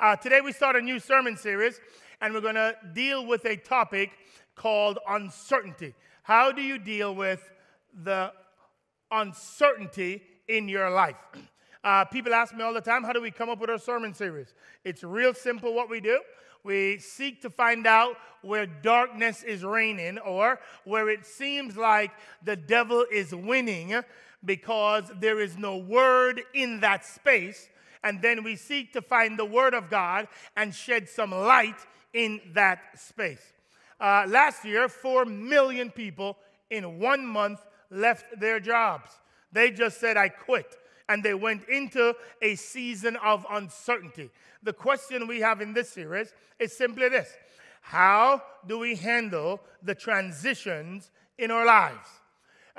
Uh, today we start a new sermon series, and we're going to deal with a topic called uncertainty. How do you deal with the uncertainty in your life? Uh, people ask me all the time, how do we come up with our sermon series? It's real simple what we do. We seek to find out where darkness is reigning or where it seems like the devil is winning because there is no word in that space. And then we seek to find the word of God and shed some light in that space. Uh, last year, 4 million people in one month left their jobs. They just said, I quit and they went into a season of uncertainty. The question we have in this series is simply this How do we handle the transitions in our lives?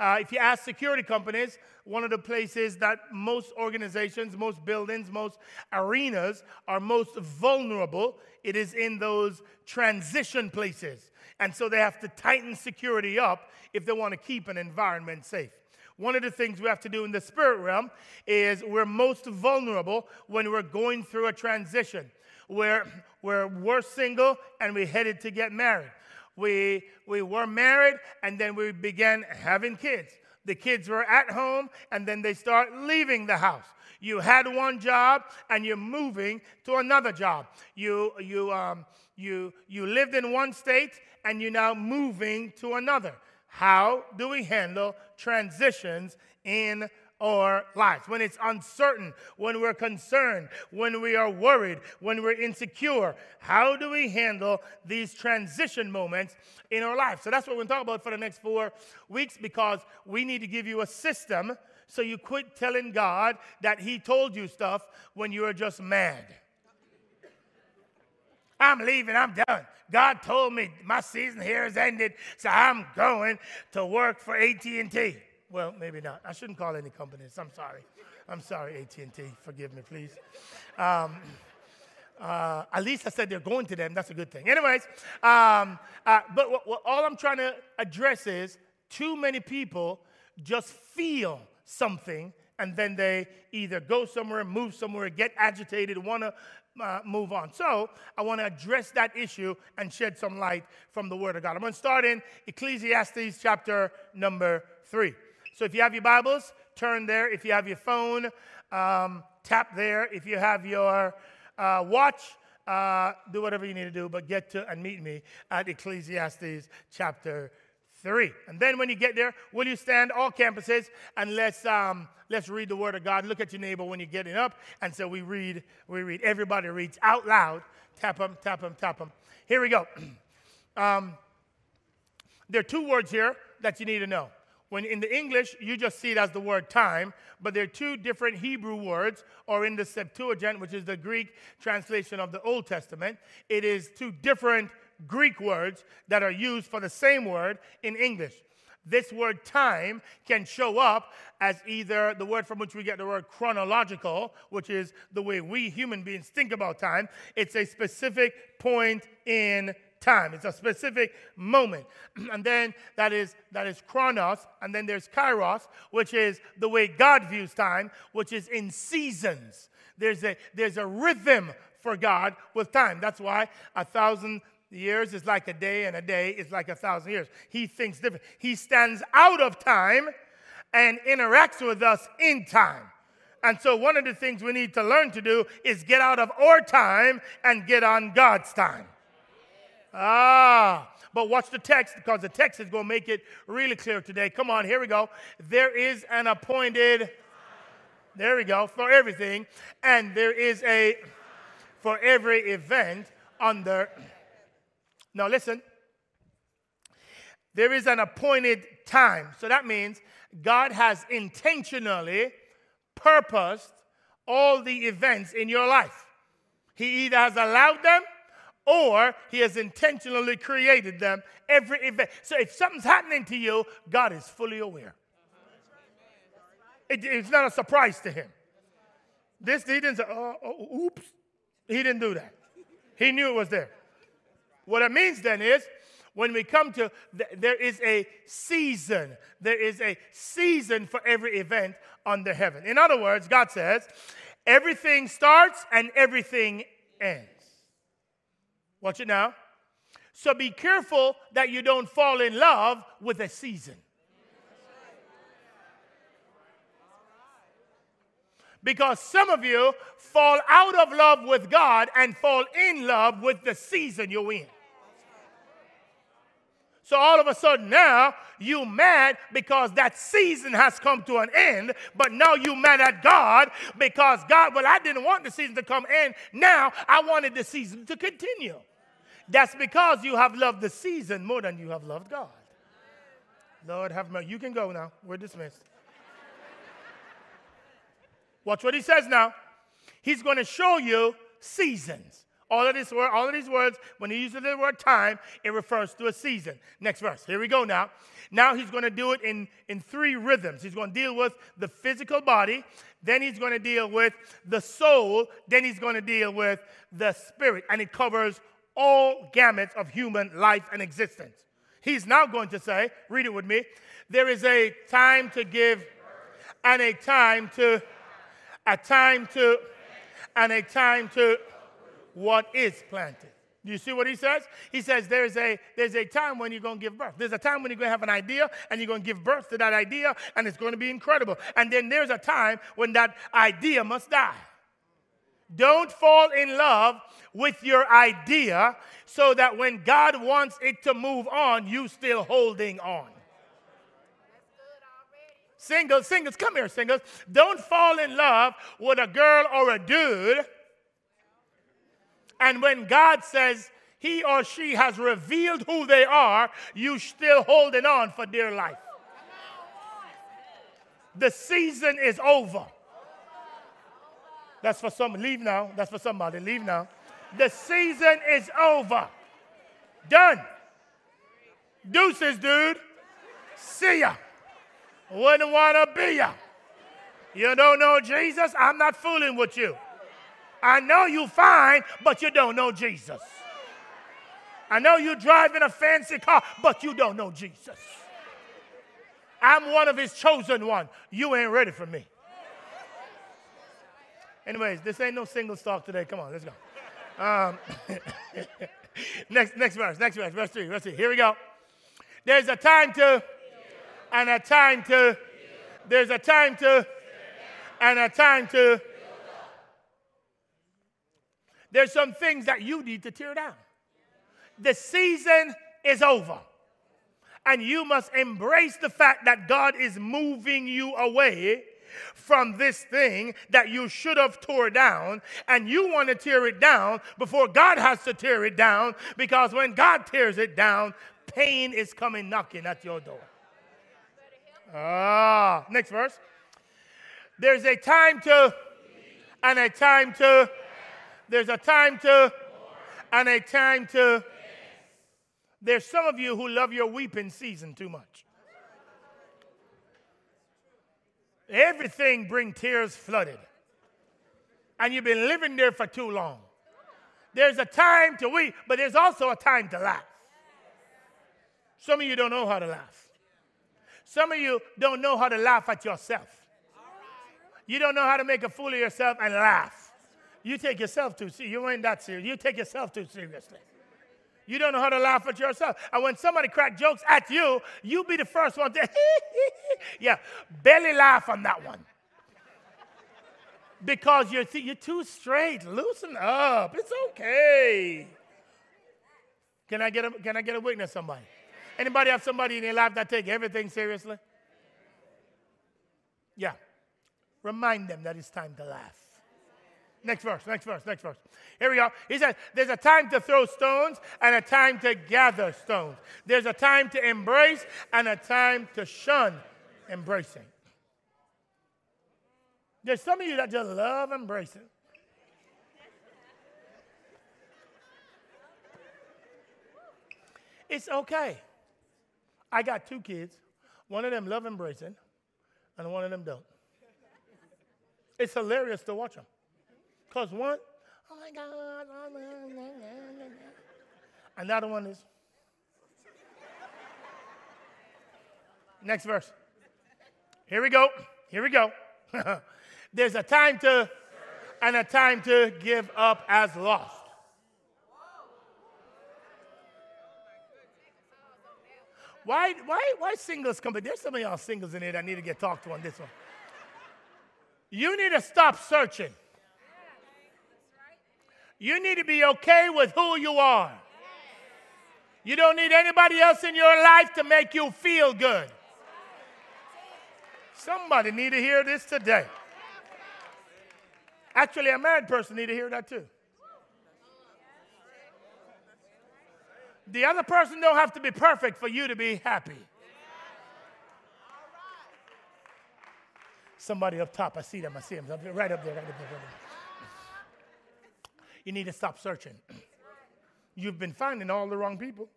Uh, if you ask security companies, one of the places that most organizations, most buildings, most arenas are most vulnerable, it is in those transition places. And so they have to tighten security up if they want to keep an environment safe. One of the things we have to do in the spirit realm is we're most vulnerable when we're going through a transition where, where we're single and we're headed to get married. We, we were married and then we began having kids. The kids were at home and then they start leaving the house. You had one job and you're moving to another job. You, you, um, you, you lived in one state and you're now moving to another. How do we handle transitions in our lives? When it's uncertain, when we're concerned, when we are worried, when we're insecure, how do we handle these transition moments in our lives? So that's what we're going to talk about for the next four weeks because we need to give you a system so you quit telling God that He told you stuff when you are just mad. I'm leaving, I'm done. God told me my season here has ended, so I'm going to work for AT&T. Well, maybe not. I shouldn't call any companies. I'm sorry. I'm sorry, AT&T. Forgive me, please. Um, uh, at least I said they're going to them. That's a good thing. Anyways, um, uh, but what, what, all I'm trying to address is too many people just feel something and then they either go somewhere, move somewhere, get agitated, want to uh, move on. So I want to address that issue and shed some light from the Word of God. I'm going to start in Ecclesiastes chapter number three. So if you have your Bibles, turn there. If you have your phone, um, tap there. If you have your uh, watch, uh, do whatever you need to do, but get to and meet me at Ecclesiastes chapter 3. And then when you get there, will you stand all campuses and let's um, let's read the word of God. Look at your neighbor when you're getting up. And so we read, we read. Everybody reads out loud. Tap them, tap them, tap them. Here we go. Um, there are two words here that you need to know. When in the English, you just see it as the word time, but there are two different Hebrew words, or in the Septuagint, which is the Greek translation of the Old Testament, it is two different Greek words that are used for the same word in English. This word time can show up as either the word from which we get the word chronological, which is the way we human beings think about time. It's a specific point in time. It's a specific moment. and then that is that is chronos, and then there's kairos, which is the way God views time, which is in seasons. There's a there's a rhythm for God with time. That's why a thousand years is like a day, and a day is like a thousand years. He thinks different. He stands out of time and interacts with us in time. And so, one of the things we need to learn to do is get out of our time and get on God's time. Ah, but watch the text because the text is going to make it really clear today. Come on, here we go. There is an appointed, there we go, for everything, and there is a, for every event under now, listen. There is an appointed time. So that means God has intentionally purposed all the events in your life. He either has allowed them or he has intentionally created them every event. So if something's happening to you, God is fully aware. It, it's not a surprise to him. This, he didn't say, oh, oh, oops. He didn't do that. He knew it was there. What it means then is when we come to, there is a season. There is a season for every event under heaven. In other words, God says, everything starts and everything ends. Watch it now. So be careful that you don't fall in love with a season. Because some of you fall out of love with God and fall in love with the season you're in. So all of a sudden now you mad because that season has come to an end, but now you mad at God because God, well, I didn't want the season to come in. Now I wanted the season to continue. That's because you have loved the season more than you have loved God. Lord have mercy. You can go now. We're dismissed. Watch what he says now. He's going to show you seasons. All of, this word, all of these words, when he uses the word time, it refers to a season. Next verse. Here we go now. Now he's going to do it in, in three rhythms. He's going to deal with the physical body, then he's going to deal with the soul, then he's going to deal with the spirit. And it covers all gamuts of human life and existence. He's now going to say, read it with me, there is a time to give and a time to, a time to, and a time to what is planted. Do you see what he says? He says there's a, there's a time when you're going to give birth. There's a time when you're going to have an idea and you're going to give birth to that idea and it's going to be incredible. And then there's a time when that idea must die. Don't fall in love with your idea so that when God wants it to move on, you still holding on. Singles, singles, come here, singles. Don't fall in love with a girl or a dude. And when God says he or she has revealed who they are, you still holding on for dear life. The season is over. That's for some. Leave now. That's for somebody. Leave now. The season is over. Done. Deuces, dude. See ya. Wouldn't want to be ya. You don't know Jesus? I'm not fooling with you. I know you fine, but you don't know Jesus. I know you driving a fancy car, but you don't know Jesus. I'm one of his chosen one. You ain't ready for me. Anyways, this ain't no single talk today. Come on, let's go. Um, next, next verse, next verse, verse three, verse three. Here we go. There's a time to, and a time to, there's a time to, and a time to. There's some things that you need to tear down. The season is over. And you must embrace the fact that God is moving you away from this thing that you should have tore down and you want to tear it down before God has to tear it down because when God tears it down, pain is coming knocking at your door. Ah, next verse. There's a time to and a time to there's a time to and a time to there's some of you who love your weeping season too much. Everything bring tears flooded. And you've been living there for too long. There's a time to weep, but there's also a time to laugh. Some of you don't know how to laugh. Some of you don't know how to laugh at yourself. You don't know how to make a fool of yourself and laugh. You take yourself too seriously. You ain't that serious. You take yourself too seriously. You don't know how to laugh at yourself. And when somebody crack jokes at you, you be the first one to, yeah, barely laugh on that one. Because you're, th- you're too straight. Loosen up. It's okay. Can I get a, can I get a witness, somebody? Anybody have somebody in their life that take everything seriously? Yeah. Remind them that it's time to laugh. Next verse, next verse, next verse. Here we go. He says, There's a time to throw stones and a time to gather stones. There's a time to embrace and a time to shun embracing. There's some of you that just love embracing. It's okay. I got two kids. One of them love embracing, and one of them don't. It's hilarious to watch them. Because one, oh my God. Oh, Another one is. Next verse. Here we go. Here we go. There's a time to and a time to give up as lost. Why, why, why singles come? But there's some of y'all singles in here that need to get talked to on this one. You need to stop searching. You need to be okay with who you are. You don't need anybody else in your life to make you feel good. Somebody need to hear this today. Actually, a married person need to hear that too. The other person don't have to be perfect for you to be happy. Somebody up top, I see them, I see them, right up there, right up there. Right up there. You need to stop searching. You've been finding all the wrong people.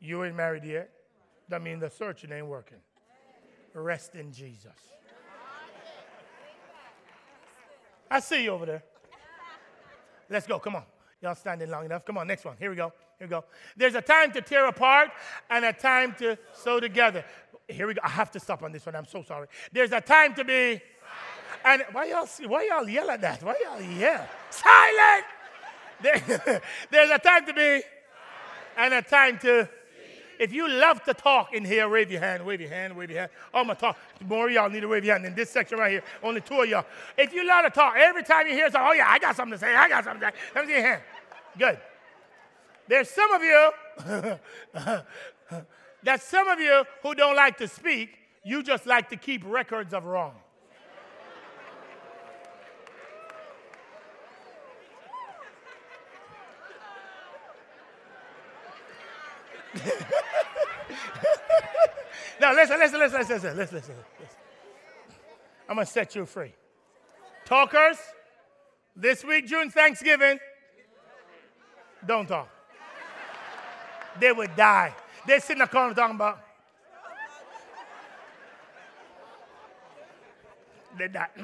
You ain't married yet. That means the searching ain't working. Rest in Jesus. I see you over there. Let's go. Come on. Y'all standing long enough. Come on, next one. Here we go. Here we go. There's a time to tear apart and a time to sew together. Here we go. I have to stop on this one. I'm so sorry. There's a time to be. And why y'all why y'all yell at that? Why y'all yell? Silent. There, there's a time to be and a time to if you love to talk in here, wave your hand, wave your hand, wave your hand. I'm going to talk. More y'all need to wave your hand in this section right here. Only two of y'all. If you love to talk, every time you hear something, oh, yeah, I got something to say. I got something to say. Let me see your hand. Good. There's some of you, that some of you who don't like to speak, you just like to keep records of wrong. now listen, listen, listen, listen, listen, listen, listen. I'm gonna set you free. Talkers, this week, June Thanksgiving, don't talk. They would die. They sit in the corner talking about. They die.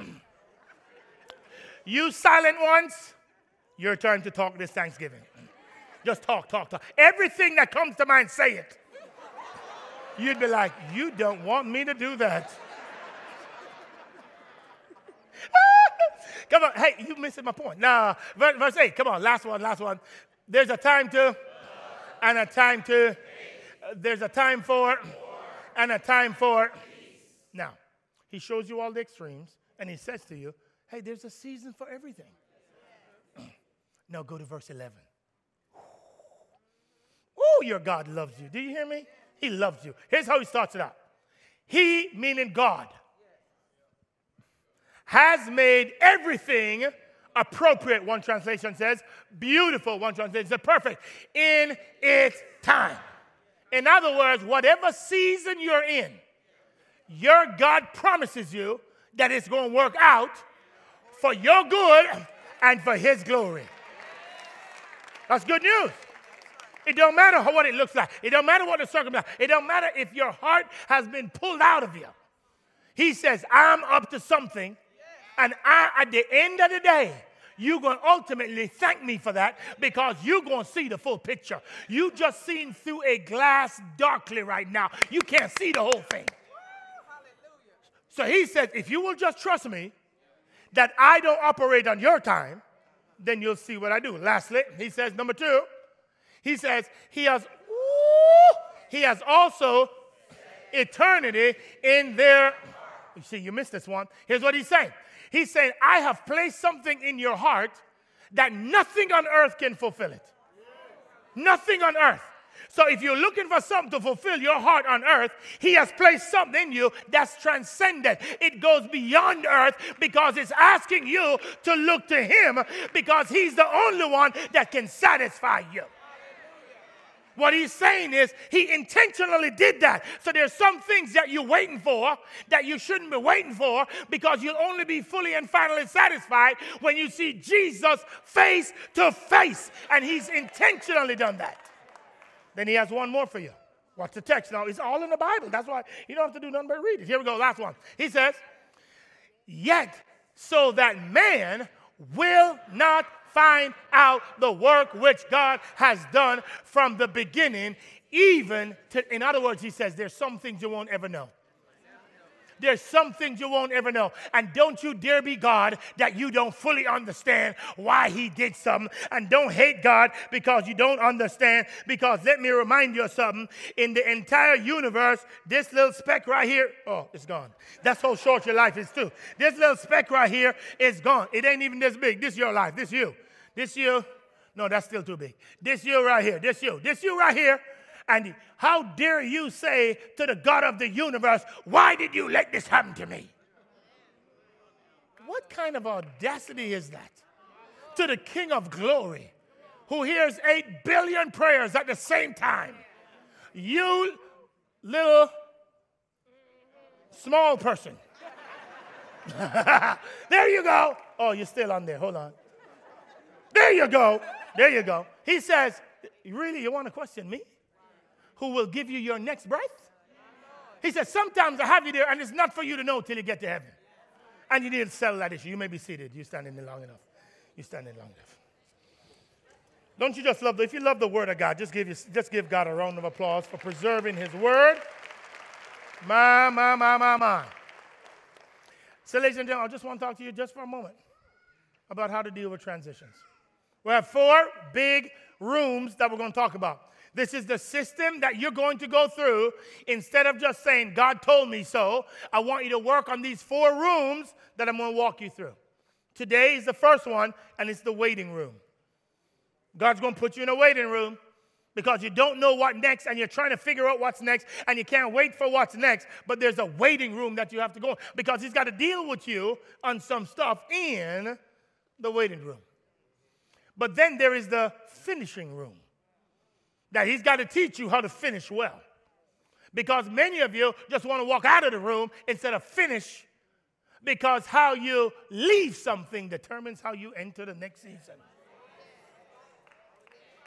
you silent ones, your turn to talk this Thanksgiving. Just talk, talk, talk. Everything that comes to mind, say it. You'd be like, You don't want me to do that. come on, hey, you're missing my point. Nah, verse, verse 8, come on, last one, last one. There's a time to, and a time to, there's a time for, and a time for. Now, he shows you all the extremes, and he says to you, Hey, there's a season for everything. now go to verse 11. Your God loves you. Do you hear me? He loves you. Here's how he starts it out He, meaning God, has made everything appropriate, one translation says, beautiful, one translation says, perfect, in its time. In other words, whatever season you're in, your God promises you that it's going to work out for your good and for His glory. That's good news. It don't matter what it looks like. It don't matter what the circumstance. It don't matter if your heart has been pulled out of you. He says, I'm up to something. And I, at the end of the day, you're going to ultimately thank me for that because you're going to see the full picture. You just seen through a glass darkly right now. You can't see the whole thing. So he says, if you will just trust me that I don't operate on your time, then you'll see what I do. Lastly, he says, number two, he says, He has, He has also eternity in their. You see, you missed this one. Here's what he's saying He's saying, I have placed something in your heart that nothing on earth can fulfill it. Nothing on earth. So if you're looking for something to fulfill your heart on earth, he has placed something in you that's transcendent. It goes beyond earth because it's asking you to look to him because he's the only one that can satisfy you. What he's saying is he intentionally did that. So there's some things that you're waiting for that you shouldn't be waiting for because you'll only be fully and finally satisfied when you see Jesus face to face. And he's intentionally done that. Then he has one more for you. Watch the text. Now, it's all in the Bible. That's why you don't have to do nothing but read it. Here we go. Last one. He says, Yet so that man will not find out the work which God has done from the beginning, even to, in other words, he says, there's some things you won't ever know. There's some things you won't ever know. And don't you dare be God that you don't fully understand why He did something. And don't hate God because you don't understand. Because let me remind you of something. In the entire universe, this little speck right here, oh, it's gone. That's how short your life is, too. This little speck right here is gone. It ain't even this big. This your life. This you. This you. No, that's still too big. This you right here. This you. This you right here. And how dare you say to the God of the universe, Why did you let this happen to me? What kind of audacity is that? To the King of glory, who hears 8 billion prayers at the same time. You little small person. there you go. Oh, you're still on there. Hold on. There you go. There you go. He says, Really, you want to question me? Who will give you your next breath? He says, Sometimes I have you there, and it's not for you to know till you get to heaven. And you need to settle that issue. You may be seated. You're standing there long enough. You're standing long enough. Don't you just love the, if you love the word of God, just give, you, just give God a round of applause for preserving his word. My, my, my, my, my. So, ladies and gentlemen, I just want to talk to you just for a moment about how to deal with transitions. We have four big rooms that we're going to talk about. This is the system that you're going to go through. Instead of just saying, God told me so, I want you to work on these four rooms that I'm going to walk you through. Today is the first one, and it's the waiting room. God's going to put you in a waiting room because you don't know what next and you're trying to figure out what's next and you can't wait for what's next. But there's a waiting room that you have to go because He's got to deal with you on some stuff in the waiting room. But then there is the finishing room that He's got to teach you how to finish well. Because many of you just want to walk out of the room instead of finish because how you leave something determines how you enter the next season.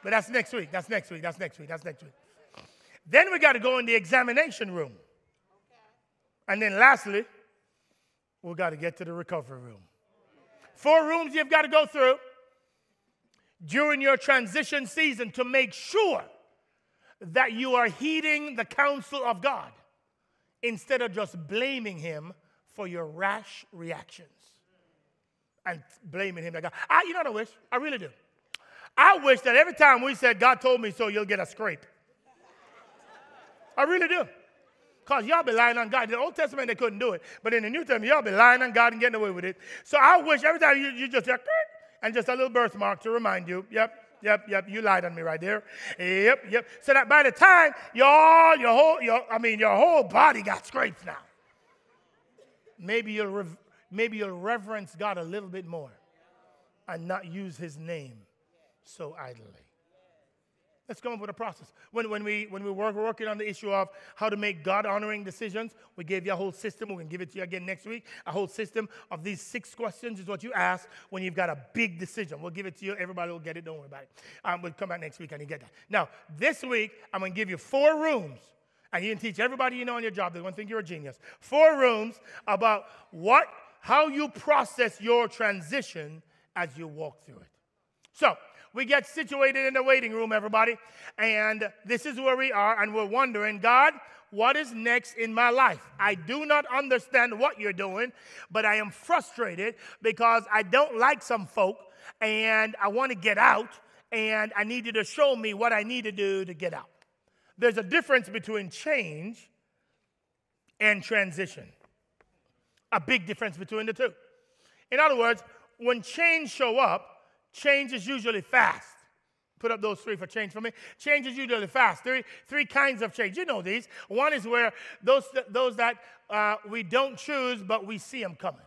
But that's next week. That's next week. That's next week. That's next week. Then we got to go in the examination room. And then lastly, we got to get to the recovery room. Four rooms you've got to go through during your transition season to make sure that you are heeding the counsel of God instead of just blaming Him for your rash reactions and blaming Him. Like, I, you know what I wish? I really do. I wish that every time we said, God told me so, you'll get a scrape. I really do. Because y'all be lying on God. In the Old Testament, they couldn't do it. But in the New Testament, y'all be lying on God and getting away with it. So I wish every time you, you just, and just a little birthmark to remind you, yep, yep, yep, you lied on me right there. Yep, yep. So that by the time y'all, your whole, your, I mean, your whole body got scrapes now. Maybe you'll, rev- maybe you'll reverence God a little bit more and not use his name so idly. Let's come up with a process. When, when, we, when we work, we're working on the issue of how to make God honoring decisions, we gave you a whole system. We're going to give it to you again next week. A whole system of these six questions is what you ask when you've got a big decision. We'll give it to you. Everybody will get it. Don't worry about it. Um, we'll come back next week and you get that. Now, this week, I'm going to give you four rooms. And you can teach everybody you know on your job. They're going to think you're a genius. Four rooms about what, how you process your transition as you walk through it. So, we get situated in the waiting room, everybody. And this is where we are, and we're wondering, God, what is next in my life? I do not understand what you're doing, but I am frustrated because I don't like some folk and I want to get out, and I need you to show me what I need to do to get out. There's a difference between change and transition, a big difference between the two. In other words, when change show up, Change is usually fast. Put up those three for change for me. Change is usually fast. Three, three kinds of change. You know these. One is where those, those that uh, we don't choose, but we see them coming.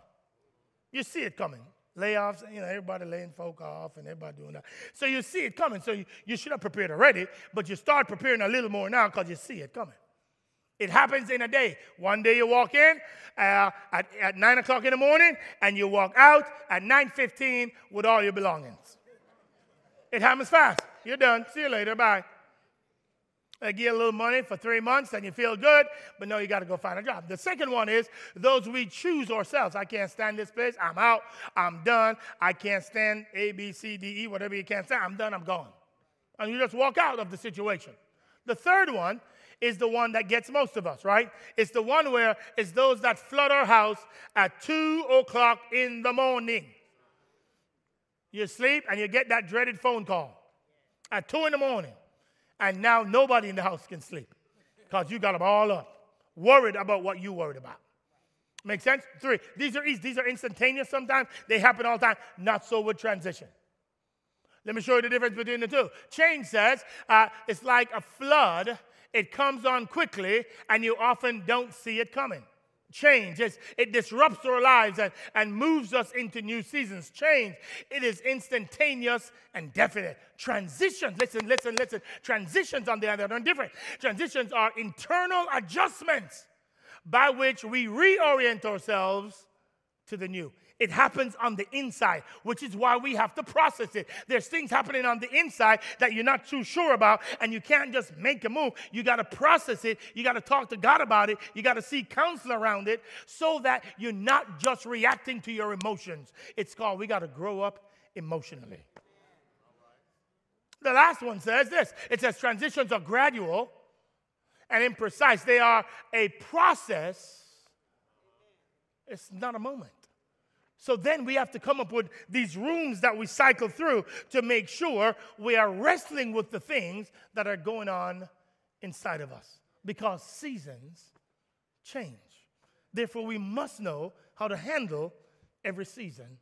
You see it coming. Layoffs, you know, everybody laying folk off and everybody doing that. So you see it coming. So you, you should have prepared already, but you start preparing a little more now because you see it coming. It happens in a day. One day you walk in uh, at, at 9 o'clock in the morning and you walk out at 9.15 with all your belongings. It happens fast. You're done. See you later. Bye. They give you a little money for three months and you feel good, but no, you got to go find a job. The second one is those we choose ourselves. I can't stand this place. I'm out. I'm done. I can't stand A, B, C, D, E, whatever you can't stand. I'm done. I'm gone. And you just walk out of the situation. The third one is the one that gets most of us, right? It's the one where it's those that flood our house at 2 o'clock in the morning. You sleep and you get that dreaded phone call at 2 in the morning. And now nobody in the house can sleep because you got them all up, worried about what you worried about. Make sense? Three, these are easy. These are instantaneous sometimes. They happen all the time. Not so with transition. Let me show you the difference between the two. Change says uh, it's like a flood. It comes on quickly, and you often don't see it coming. Change, it's, it disrupts our lives and, and moves us into new seasons. Change, it is instantaneous and definite. Transitions, listen, listen, listen. Transitions, on the other hand, are different. Transitions are internal adjustments by which we reorient ourselves to the new. It happens on the inside, which is why we have to process it. There's things happening on the inside that you're not too sure about, and you can't just make a move. You got to process it. You got to talk to God about it. You got to seek counsel around it so that you're not just reacting to your emotions. It's called we got to grow up emotionally. The last one says this it says transitions are gradual and imprecise, they are a process, it's not a moment. So then we have to come up with these rooms that we cycle through to make sure we are wrestling with the things that are going on inside of us because seasons change. Therefore, we must know how to handle every season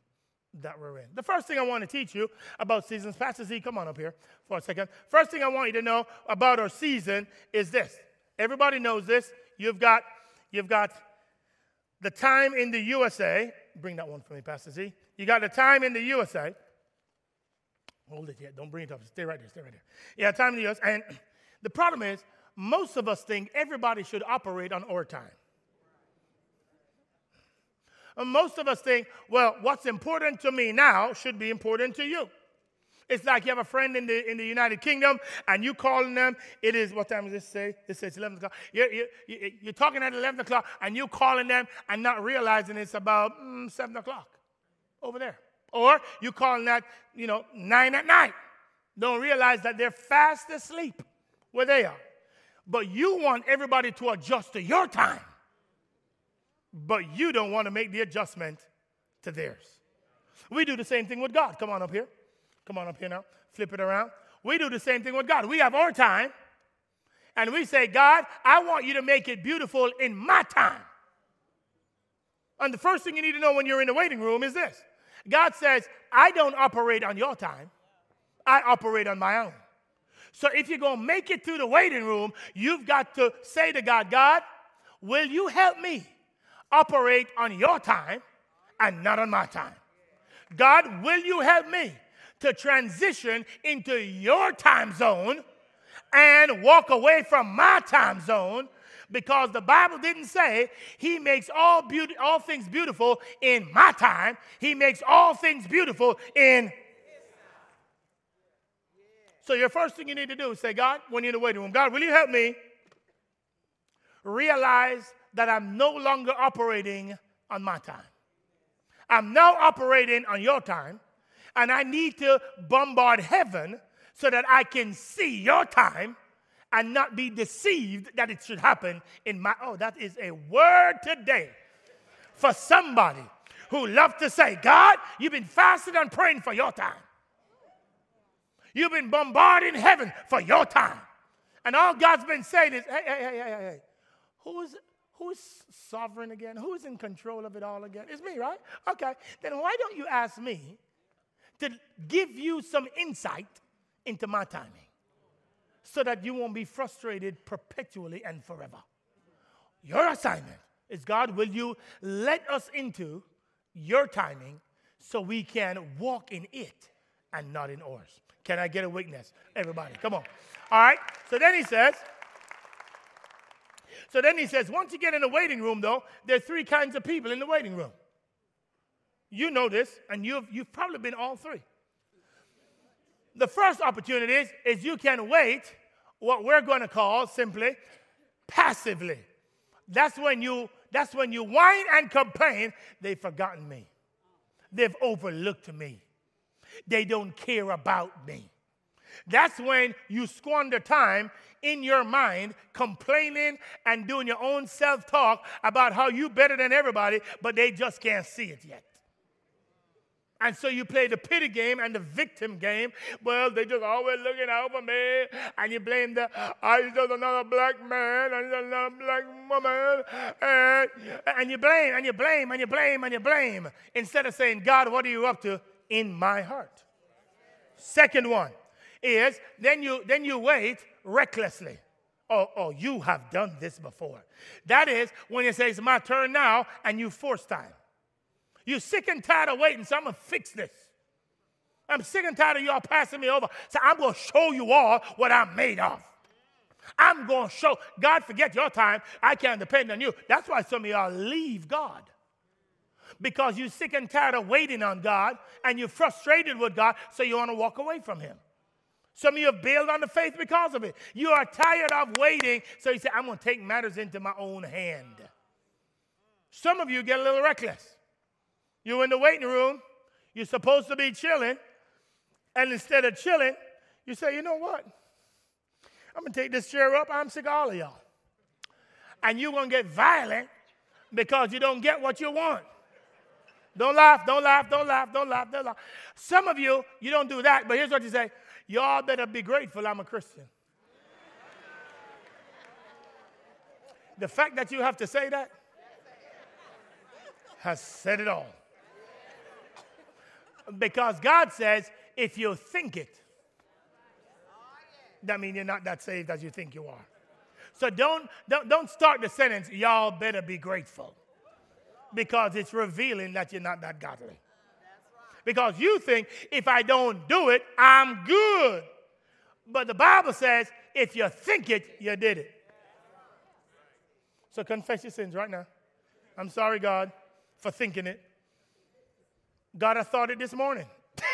that we're in. The first thing I want to teach you about seasons, Pastor Z, come on up here for a second. First thing I want you to know about our season is this. Everybody knows this. You've got, you've got the time in the USA Bring that one for me, Pastor Z. You got the time in the USA. Hold it yet. Don't bring it up. Stay right there. Stay right there. Yeah, time in the US. And the problem is, most of us think everybody should operate on our time. And most of us think, well, what's important to me now should be important to you. It's like you have a friend in the, in the United Kingdom and you calling them. It is, what time is this say? This says 11 o'clock. You're, you're, you're talking at 11 o'clock and you calling them and not realizing it's about mm, 7 o'clock over there. Or you calling at, you know, 9 at night. Don't realize that they're fast asleep where they are. But you want everybody to adjust to your time. But you don't want to make the adjustment to theirs. We do the same thing with God. Come on up here. Come on up here now. Flip it around. We do the same thing with God. We have our time, and we say, God, I want you to make it beautiful in my time. And the first thing you need to know when you're in the waiting room is this God says, I don't operate on your time, I operate on my own. So if you're going to make it through the waiting room, you've got to say to God, God, will you help me operate on your time and not on my time? God, will you help me to transition into your time zone and walk away from my time zone because the Bible didn't say he makes all beauty, all things beautiful in my time. He makes all things beautiful in so your first thing you need to do is say, God, when you're in the waiting room, God, will you help me realize that I'm no longer operating on my time? I'm now operating on your time and I need to bombard heaven so that I can see your time and not be deceived that it should happen in my. Oh, that is a word today for somebody who love to say, God, you've been fasting and praying for your time. You've been bombarding heaven for your time. And all God's been saying is, hey, hey, hey, hey, hey, who's, who's sovereign again? Who's in control of it all again? It's me, right? Okay. Then why don't you ask me to give you some insight into my timing so that you won't be frustrated perpetually and forever. Your assignment is God, will you let us into your timing so we can walk in it and not in ours? Can I get a witness? Everybody, come on. All right, so then he says, so then he says, once you get in the waiting room, though, there are three kinds of people in the waiting room. You know this, and you've, you've probably been all three. The first opportunity is, is you can wait what we're going to call simply passively. That's when you that's when you whine and complain, they've forgotten me. They've overlooked me. They don't care about me. That's when you squander time in your mind complaining and doing your own self talk about how you better than everybody, but they just can't see it yet. And so you play the pity game and the victim game. Well, they just always looking out for me. And you blame the, I just another black man, and another black woman. And, and you blame, and you blame, and you blame, and you blame. Instead of saying, God, what are you up to in my heart? Second one is then you then you wait recklessly. Oh, oh, you have done this before. That is when you say it's my turn now and you force time. You're sick and tired of waiting, so I'm gonna fix this. I'm sick and tired of y'all passing me over. So I'm gonna show you all what I'm made of. I'm gonna show God forget your time. I can't depend on you. That's why some of y'all leave God. Because you're sick and tired of waiting on God and you're frustrated with God, so you want to walk away from Him. Some of you have bailed on the faith because of it. You are tired of waiting, so you say, I'm going to take matters into my own hand. Some of you get a little reckless. You're in the waiting room, you're supposed to be chilling, and instead of chilling, you say, you know what? I'm gonna take this chair up, I'm sick of all of y'all. And you're gonna get violent because you don't get what you want. Don't laugh, don't laugh, don't laugh, don't laugh, don't laugh. Some of you, you don't do that, but here's what you say Y'all better be grateful I'm a Christian. the fact that you have to say that has said it all. Because God says, if you think it, that means you're not that saved as you think you are. So don't, don't, don't start the sentence, y'all better be grateful. Because it's revealing that you're not that godly. Because you think, if I don't do it, I'm good. But the Bible says, if you think it, you did it. So confess your sins right now. I'm sorry, God, for thinking it. God, I thought it this morning.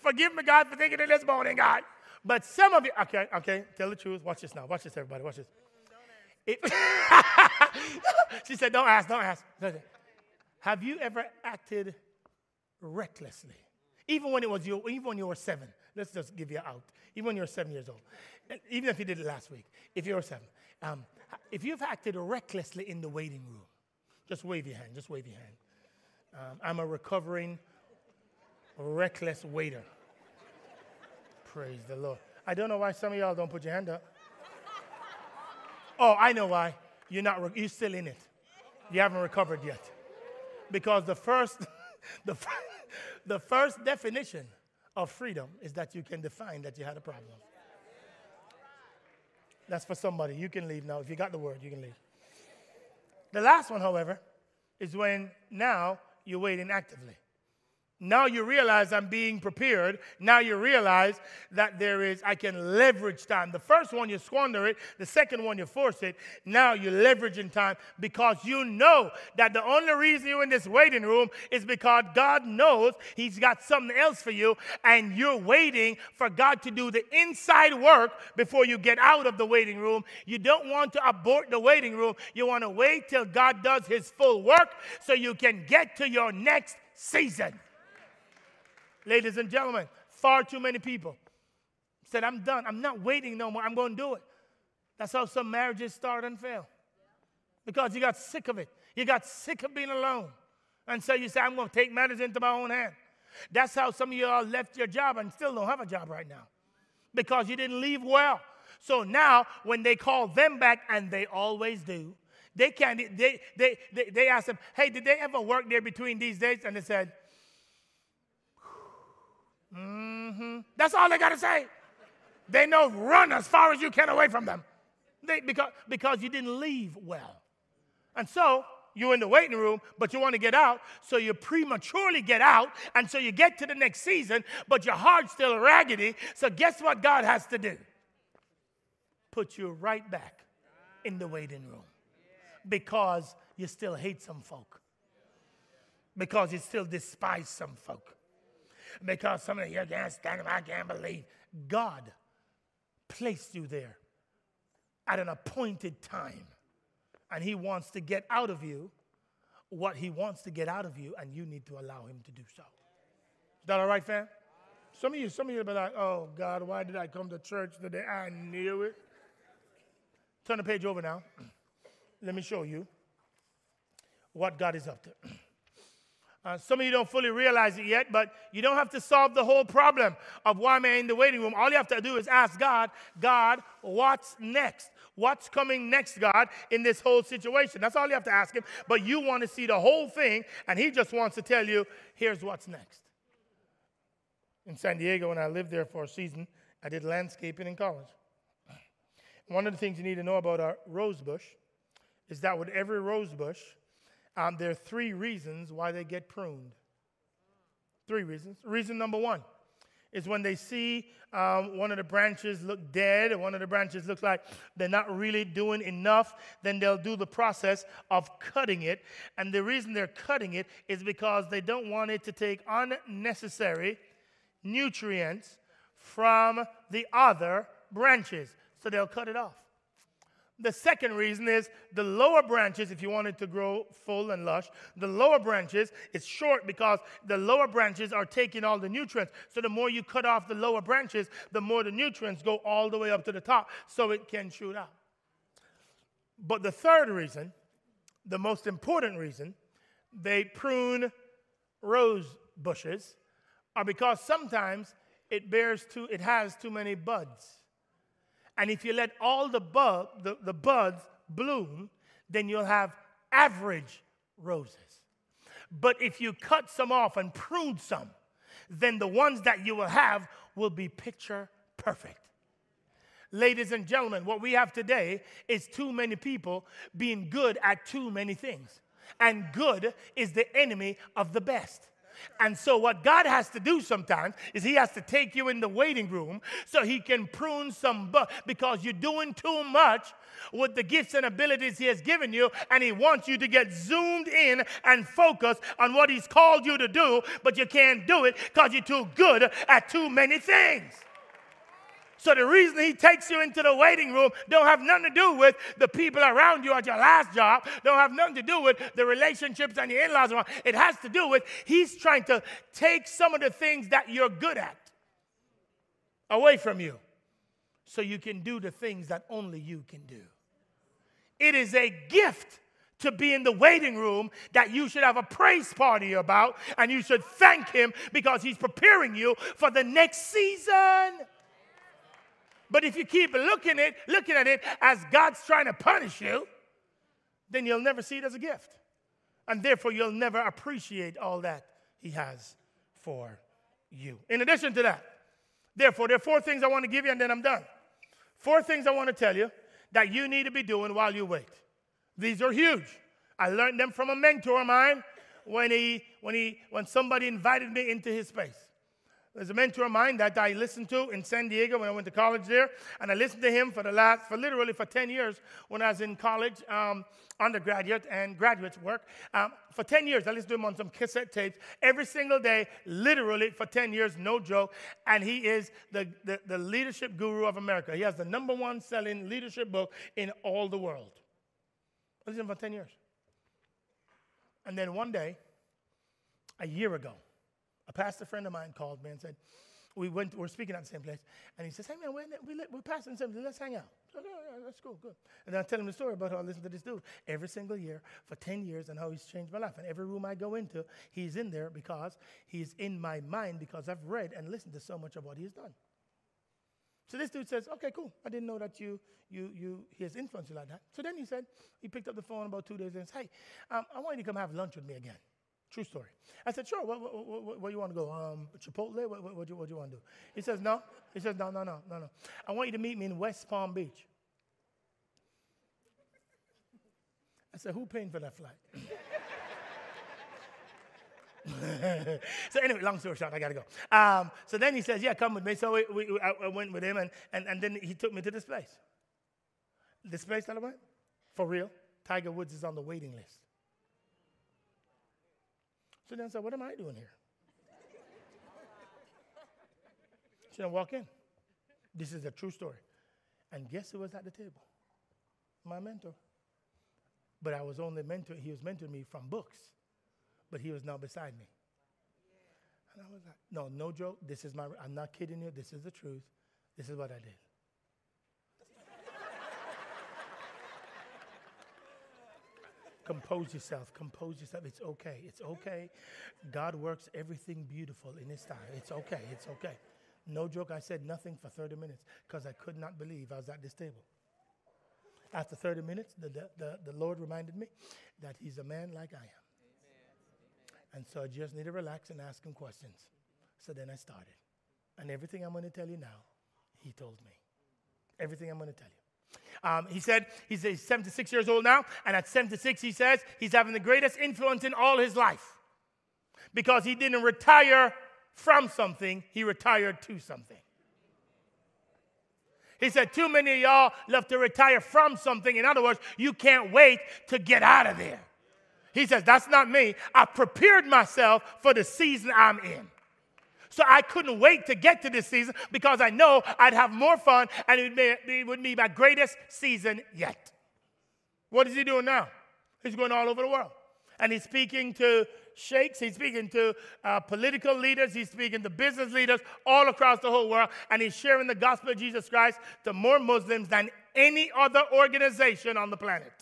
Forgive me, God, for thinking it this morning, God. But some of you, okay, okay, tell the truth. Watch this now. Watch this, everybody. Watch this. She said, Don't ask, don't ask. Have you ever acted recklessly? Even when it was you, even when you were seven. Let's just give you out. Even when you were seven years old. Even if you did it last week. If you were seven. Um, if you've acted recklessly in the waiting room, just wave your hand. Just wave your hand. Um, I'm a recovering, reckless waiter. Praise the Lord. I don't know why some of y'all don't put your hand up. Oh, I know why. You're not. Re- you're still in it. You haven't recovered yet. Because the first, the, the first definition of freedom is that you can define that you had a problem. That's for somebody. You can leave now. If you got the word, you can leave. The last one, however, is when now you're waiting actively. Now you realize I'm being prepared. Now you realize that there is, I can leverage time. The first one, you squander it. The second one, you force it. Now you're leveraging time because you know that the only reason you're in this waiting room is because God knows He's got something else for you, and you're waiting for God to do the inside work before you get out of the waiting room. You don't want to abort the waiting room. You want to wait till God does His full work so you can get to your next season. Ladies and gentlemen, far too many people said, I'm done. I'm not waiting no more. I'm going to do it. That's how some marriages start and fail. Because you got sick of it. You got sick of being alone. And so you say, I'm going to take matters into my own hand. That's how some of you all left your job and still don't have a job right now. Because you didn't leave well. So now, when they call them back, and they always do, they can't, they, they, they, they ask them, hey, did they ever work there between these days? And they said, That's all they got to say. They know run as far as you can away from them. They, because, because you didn't leave well. And so you're in the waiting room, but you want to get out, so you prematurely get out, and so you get to the next season, but your heart's still raggedy. So guess what God has to do? Put you right back in the waiting room because you still hate some folk, because you still despise some folk because some of you can't stand I can't believe. God placed you there at an appointed time. And He wants to get out of you what He wants to get out of you, and you need to allow Him to do so. Is that all right, fam? Some of you, some of you be like, oh God, why did I come to church today? I knew it. Turn the page over now. Let me show you what God is up to. Uh, some of you don't fully realize it yet, but you don't have to solve the whole problem of why am I in the waiting room. All you have to do is ask God, God, what's next? What's coming next, God, in this whole situation? That's all you have to ask Him. But you want to see the whole thing, and He just wants to tell you, here's what's next. In San Diego, when I lived there for a season, I did landscaping in college. One of the things you need to know about a rose bush is that with every rose bush, um, there are three reasons why they get pruned. Three reasons. Reason number one is when they see um, one of the branches look dead or one of the branches looks like they're not really doing enough, then they'll do the process of cutting it. And the reason they're cutting it is because they don't want it to take unnecessary nutrients from the other branches. So they'll cut it off. The second reason is the lower branches, if you want it to grow full and lush, the lower branches, it's short because the lower branches are taking all the nutrients. So the more you cut off the lower branches, the more the nutrients go all the way up to the top so it can shoot out. But the third reason, the most important reason, they prune rose bushes are because sometimes it bears too, it has too many buds. And if you let all the, bud, the, the buds bloom, then you'll have average roses. But if you cut some off and prune some, then the ones that you will have will be picture perfect. Ladies and gentlemen, what we have today is too many people being good at too many things. And good is the enemy of the best. And so, what God has to do sometimes is He has to take you in the waiting room so He can prune some bugs because you're doing too much with the gifts and abilities He has given you, and He wants you to get zoomed in and focus on what He's called you to do, but you can't do it because you're too good at too many things. So the reason he takes you into the waiting room don't have nothing to do with the people around you at your last job, don't have nothing to do with the relationships and the in-laws. Around. It has to do with he's trying to take some of the things that you're good at away from you so you can do the things that only you can do. It is a gift to be in the waiting room that you should have a praise party about and you should thank him because he's preparing you for the next season. But if you keep looking at, looking at it as God's trying to punish you, then you'll never see it as a gift. And therefore, you'll never appreciate all that He has for you. In addition to that, therefore, there are four things I want to give you, and then I'm done. Four things I want to tell you that you need to be doing while you wait. These are huge. I learned them from a mentor of mine when, he, when, he, when somebody invited me into his space. There's a mentor of mine that I listened to in San Diego when I went to college there, and I listened to him for the last, for literally for 10 years when I was in college, um, undergraduate and graduate work. Um, for 10 years, I listened to him on some cassette tapes every single day, literally for 10 years, no joke. And he is the, the, the leadership guru of America. He has the number one selling leadership book in all the world. I listened for 10 years. And then one day, a year ago, a pastor friend of mine called me and said, we went, we're speaking at the same place. And he says, hey man, we're, we're, we're pastoring something, let's hang out. Said, oh, yeah, that's cool, good. And I tell him the story about how I listen to this dude every single year for 10 years and how he's changed my life. And every room I go into, he's in there because he's in my mind because I've read and listened to so much of what he's done. So this dude says, okay, cool. I didn't know that you, you, you, he has influenced you like that. So then he said, he picked up the phone about two days and says, hey, um, I want you to come have lunch with me again. True story. I said, sure, where, where, where, where you want to go? Um, Chipotle? What, what, what, do you, what do you want to do? He says, no. He says, no, no, no, no, no. I want you to meet me in West Palm Beach. I said, who paying for that flight? so anyway, long story short, I got to go. Um, so then he says, yeah, come with me. So we, we, I, I went with him, and, and, and then he took me to this place. This place that I went? For real? Tiger Woods is on the waiting list. So then I said, What am I doing here? She didn't walk in. This is a true story. And guess who was at the table? My mentor. But I was only mentoring, he was mentoring me from books, but he was now beside me. And I was like, no, no joke. This is my, I'm not kidding you. This is the truth. This is what I did. Compose yourself. Compose yourself. It's okay. It's okay. God works everything beautiful in His time. It's okay. It's okay. No joke. I said nothing for 30 minutes because I could not believe I was at this table. After 30 minutes, the, the, the, the Lord reminded me that He's a man like I am. And so I just need to relax and ask him questions. So then I started. And everything I'm going to tell you now, he told me. Everything I'm going to tell you. Um, he said he's, he's 76 years old now, and at 76, he says he's having the greatest influence in all his life because he didn't retire from something, he retired to something. He said, Too many of y'all love to retire from something. In other words, you can't wait to get out of there. He says, That's not me. I prepared myself for the season I'm in. So I couldn't wait to get to this season because I know I'd have more fun and it would be, it would be my greatest season yet. What is he doing now? He's going all over the world. And he's speaking to sheikhs, he's speaking to uh, political leaders, he's speaking to business leaders all across the whole world, and he's sharing the gospel of Jesus Christ to more Muslims than any other organization on the planet.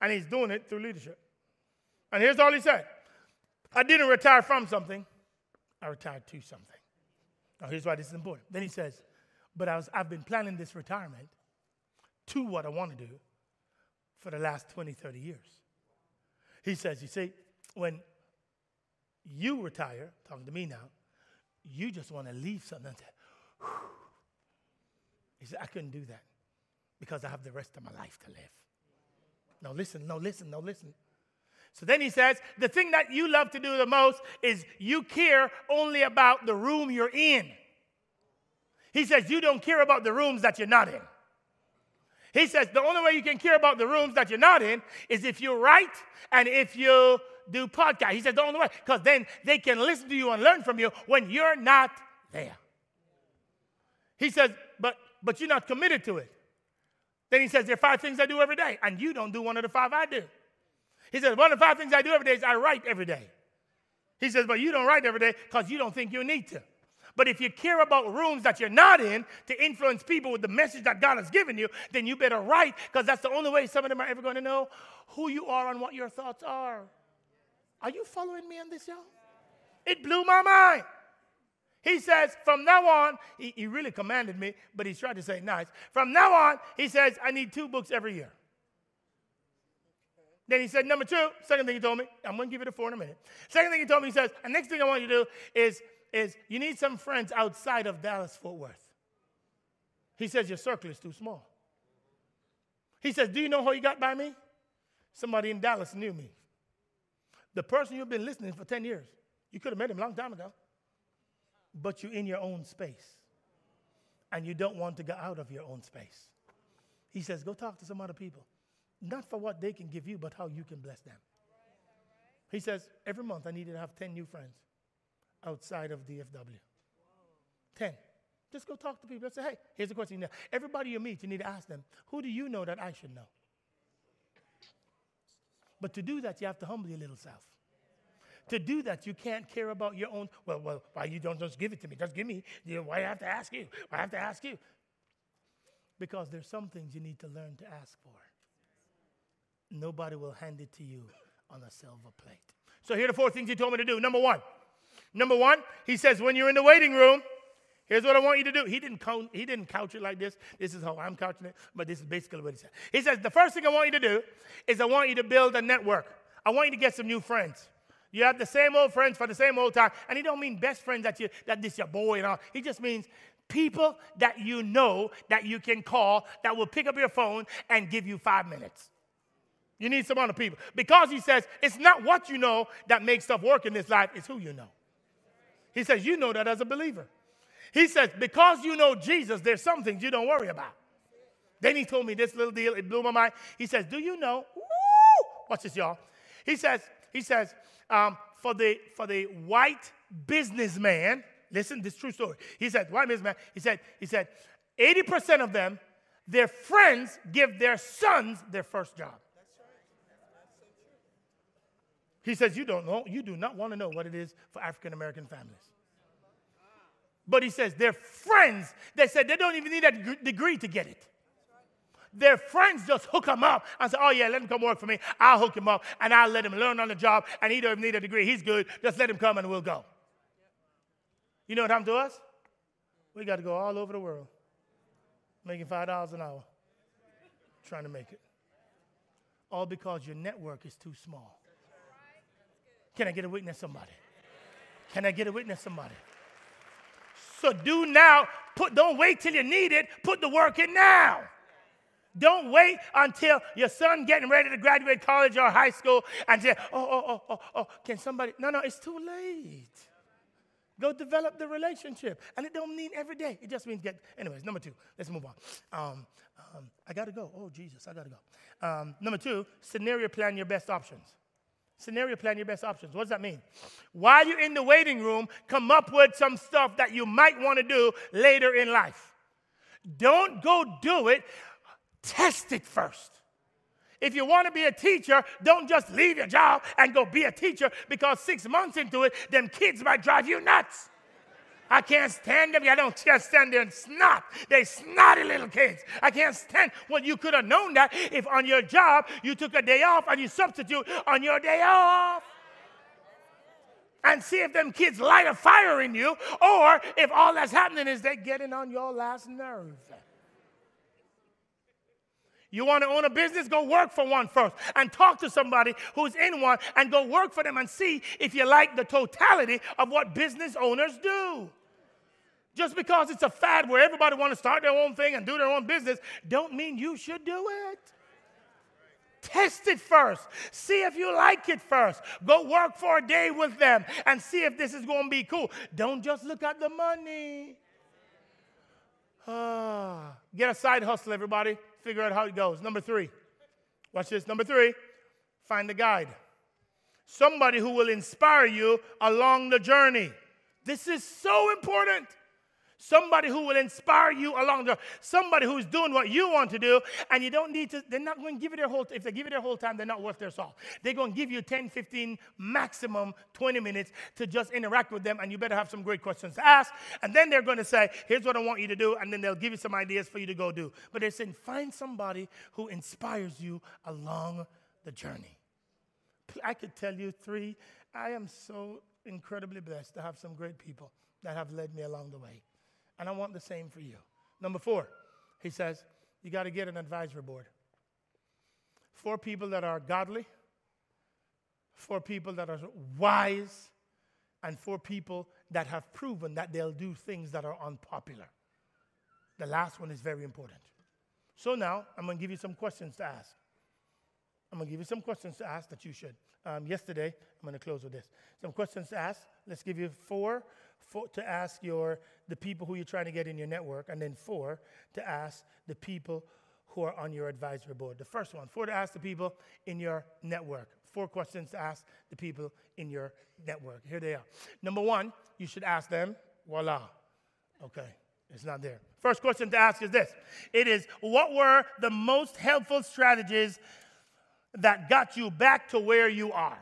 And he's doing it through leadership. And here's all he said I didn't retire from something, I retired to something. Now, here's why this is important. Then he says, But I was, I've been planning this retirement to what I want to do for the last 20, 30 years. He says, You see, when you retire, talking to me now, you just want to leave something and say, He said, I couldn't do that because I have the rest of my life to live. No, listen, no, listen, no, listen. So then he says, the thing that you love to do the most is you care only about the room you're in. He says, you don't care about the rooms that you're not in. He says, the only way you can care about the rooms that you're not in is if you write and if you do podcast. He says, the only way, because then they can listen to you and learn from you when you're not there. He says, but, but you're not committed to it. Then he says, there are five things I do every day, and you don't do one of the five I do. He says, one of the five things I do every day is I write every day. He says, but you don't write every day because you don't think you need to. But if you care about rooms that you're not in to influence people with the message that God has given you, then you better write because that's the only way some of them are ever going to know who you are and what your thoughts are. Are you following me on this, y'all? It blew my mind. He says, from now on, he, he really commanded me, but he's trying to say nice. From now on, he says, I need two books every year. Then he said, number two, second thing he told me, I'm to give you the four in a minute. Second thing he told me, he says, and next thing I want you to do is, is you need some friends outside of Dallas Fort Worth. He says, your circle is too small. He says, do you know how you got by me? Somebody in Dallas knew me. The person you've been listening for 10 years, you could have met him a long time ago. But you're in your own space. And you don't want to get out of your own space. He says, go talk to some other people. Not for what they can give you, but how you can bless them. He says, every month I need to have 10 new friends outside of DFW. 10. Just go talk to people and say, hey, here's the question. Everybody you meet, you need to ask them, who do you know that I should know? But to do that, you have to humble your little self. To do that, you can't care about your own. Well, well, why you don't just give it to me? Just give me. You know, why I have to ask you? Why I have to ask you? Because there's some things you need to learn to ask for nobody will hand it to you on a silver plate. So here are the four things he told me to do. Number one, number one, he says when you're in the waiting room, here's what I want you to do. He didn't he didn't couch it like this. This is how I'm couching it, but this is basically what he said. He says the first thing I want you to do is I want you to build a network. I want you to get some new friends. You have the same old friends for the same old time, and he don't mean best friends that you that this your boy and all. He just means people that you know that you can call that will pick up your phone and give you five minutes. You need some other people. Because he says it's not what you know that makes stuff work in this life, it's who you know. He says, You know that as a believer. He says, Because you know Jesus, there's some things you don't worry about. Then he told me this little deal, it blew my mind. He says, Do you know? Woo, watch this, y'all. He says, he says, um, for the for the white businessman, listen, this true story. He said, white businessman, he said, he said, 80% of them, their friends give their sons their first job. He says, You don't know, you do not want to know what it is for African American families. But he says, Their friends, they said they don't even need a degree to get it. Their friends just hook them up and say, Oh, yeah, let him come work for me. I'll hook him up and I'll let him learn on the job. And he don't even need a degree. He's good. Just let him come and we'll go. You know what happened to us? We got to go all over the world making $5 an hour trying to make it. All because your network is too small. Can I get a witness, somebody? Can I get a witness, somebody? So do now. Put, don't wait till you need it. Put the work in now. Don't wait until your son getting ready to graduate college or high school and say, oh, oh, oh, oh, oh, can somebody? No, no, it's too late. Go develop the relationship. And it don't mean every day. It just means get, anyways, number two, let's move on. Um, um, I got to go. Oh, Jesus, I got to go. Um, number two, scenario plan your best options. Scenario plan your best options. What does that mean? While you're in the waiting room, come up with some stuff that you might want to do later in life. Don't go do it, test it first. If you want to be a teacher, don't just leave your job and go be a teacher because six months into it, them kids might drive you nuts. I can't stand them. I don't just stand there and snot. They snotty little kids. I can't stand. Well, you could have known that if on your job you took a day off and you substitute on your day off. And see if them kids light a fire in you, or if all that's happening is they getting on your last nerve. You want to own a business? Go work for one first and talk to somebody who's in one and go work for them and see if you like the totality of what business owners do. Just because it's a fad where everybody want to start their own thing and do their own business, don't mean you should do it. Test it first. See if you like it first. Go work for a day with them and see if this is going to be cool. Don't just look at the money. Ah, get a side hustle, everybody. Figure out how it goes. Number three. Watch this. Number three, find a guide. Somebody who will inspire you along the journey. This is so important. Somebody who will inspire you along the somebody who's doing what you want to do, and you don't need to, they're not going to give you their whole if they give you their whole time, they're not worth their salt. They're going to give you 10, 15, maximum 20 minutes to just interact with them, and you better have some great questions to ask. And then they're going to say, Here's what I want you to do, and then they'll give you some ideas for you to go do. But they're saying, find somebody who inspires you along the journey. I could tell you three. I am so incredibly blessed to have some great people that have led me along the way. And I want the same for you. Number four, he says, you got to get an advisory board. For people that are godly, for people that are wise, and for people that have proven that they'll do things that are unpopular. The last one is very important. So now I'm going to give you some questions to ask. I'm going to give you some questions to ask that you should. Um, yesterday, I'm going to close with this. Some questions to ask. Let's give you four to ask your, the people who you're trying to get in your network, and then four, to ask the people who are on your advisory board. The first one, four to ask the people in your network. Four questions to ask the people in your network. Here they are. Number one, you should ask them, voila. Okay, it's not there. First question to ask is this it is, what were the most helpful strategies that got you back to where you are?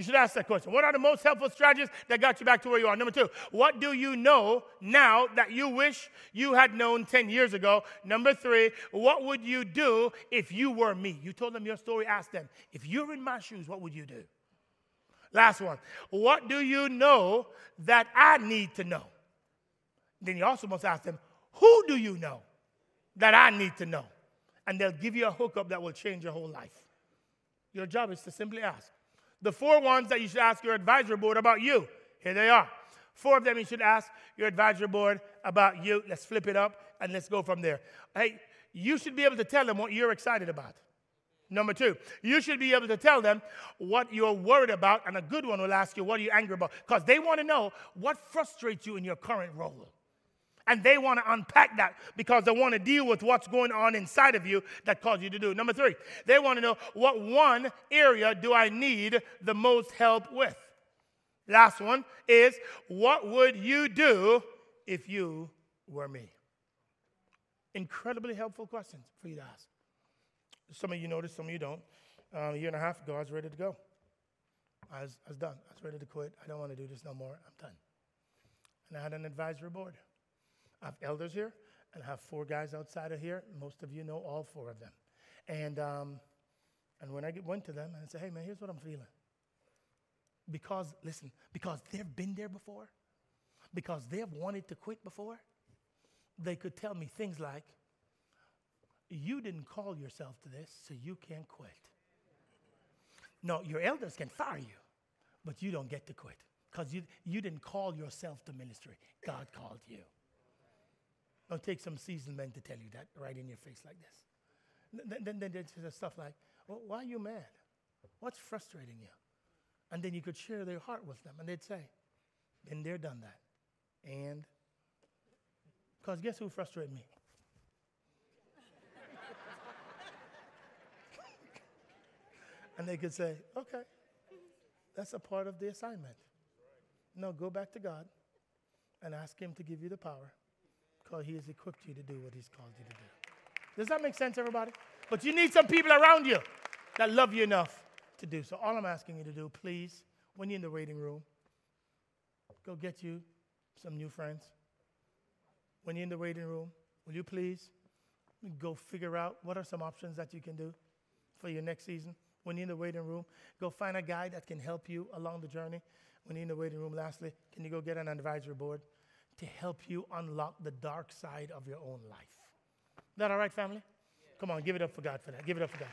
You should ask that question. What are the most helpful strategies that got you back to where you are? Number two, what do you know now that you wish you had known 10 years ago? Number three, what would you do if you were me? You told them your story, ask them, if you're in my shoes, what would you do? Last one, what do you know that I need to know? Then you also must ask them, who do you know that I need to know? And they'll give you a hookup that will change your whole life. Your job is to simply ask, the four ones that you should ask your advisory board about you. Here they are. Four of them you should ask your advisory board about you. Let's flip it up and let's go from there. Hey, you should be able to tell them what you're excited about. Number two, you should be able to tell them what you're worried about, and a good one will ask you, What are you angry about? Because they want to know what frustrates you in your current role. And they want to unpack that because they want to deal with what's going on inside of you that caused you to do. Number three, they want to know what one area do I need the most help with? Last one is what would you do if you were me? Incredibly helpful questions for you to ask. Some of you notice, some of you don't. Uh, a year and a half ago, I was ready to go. I was, I was done. I was ready to quit. I don't want to do this no more. I'm done. And I had an advisory board. I have elders here, and I have four guys outside of here. Most of you know all four of them. And, um, and when I went to them and I said, hey, man, here's what I'm feeling. Because, listen, because they've been there before, because they've wanted to quit before, they could tell me things like, you didn't call yourself to this, so you can't quit. No, your elders can fire you, but you don't get to quit because you, you didn't call yourself to ministry. God called you. Don't take some seasoned men to tell you that right in your face like this. Then, then, then there's stuff like, well, why are you mad? What's frustrating you? And then you could share their heart with them, and they'd say, been there, done that. And, because guess who frustrated me? and they could say, okay, that's a part of the assignment. No, go back to God and ask Him to give you the power because He has equipped you to do what He's called you to do. Does that make sense, everybody? But you need some people around you that love you enough to do. So, all I'm asking you to do, please, when you're in the waiting room, go get you some new friends. When you're in the waiting room, will you please go figure out what are some options that you can do for your next season? when you're in the waiting room. Go find a guy that can help you along the journey. When you're in the waiting room, lastly, can you go get an advisory board to help you unlock the dark side of your own life? Is that all right, family? Come on, give it up for God for that. Give it up for God.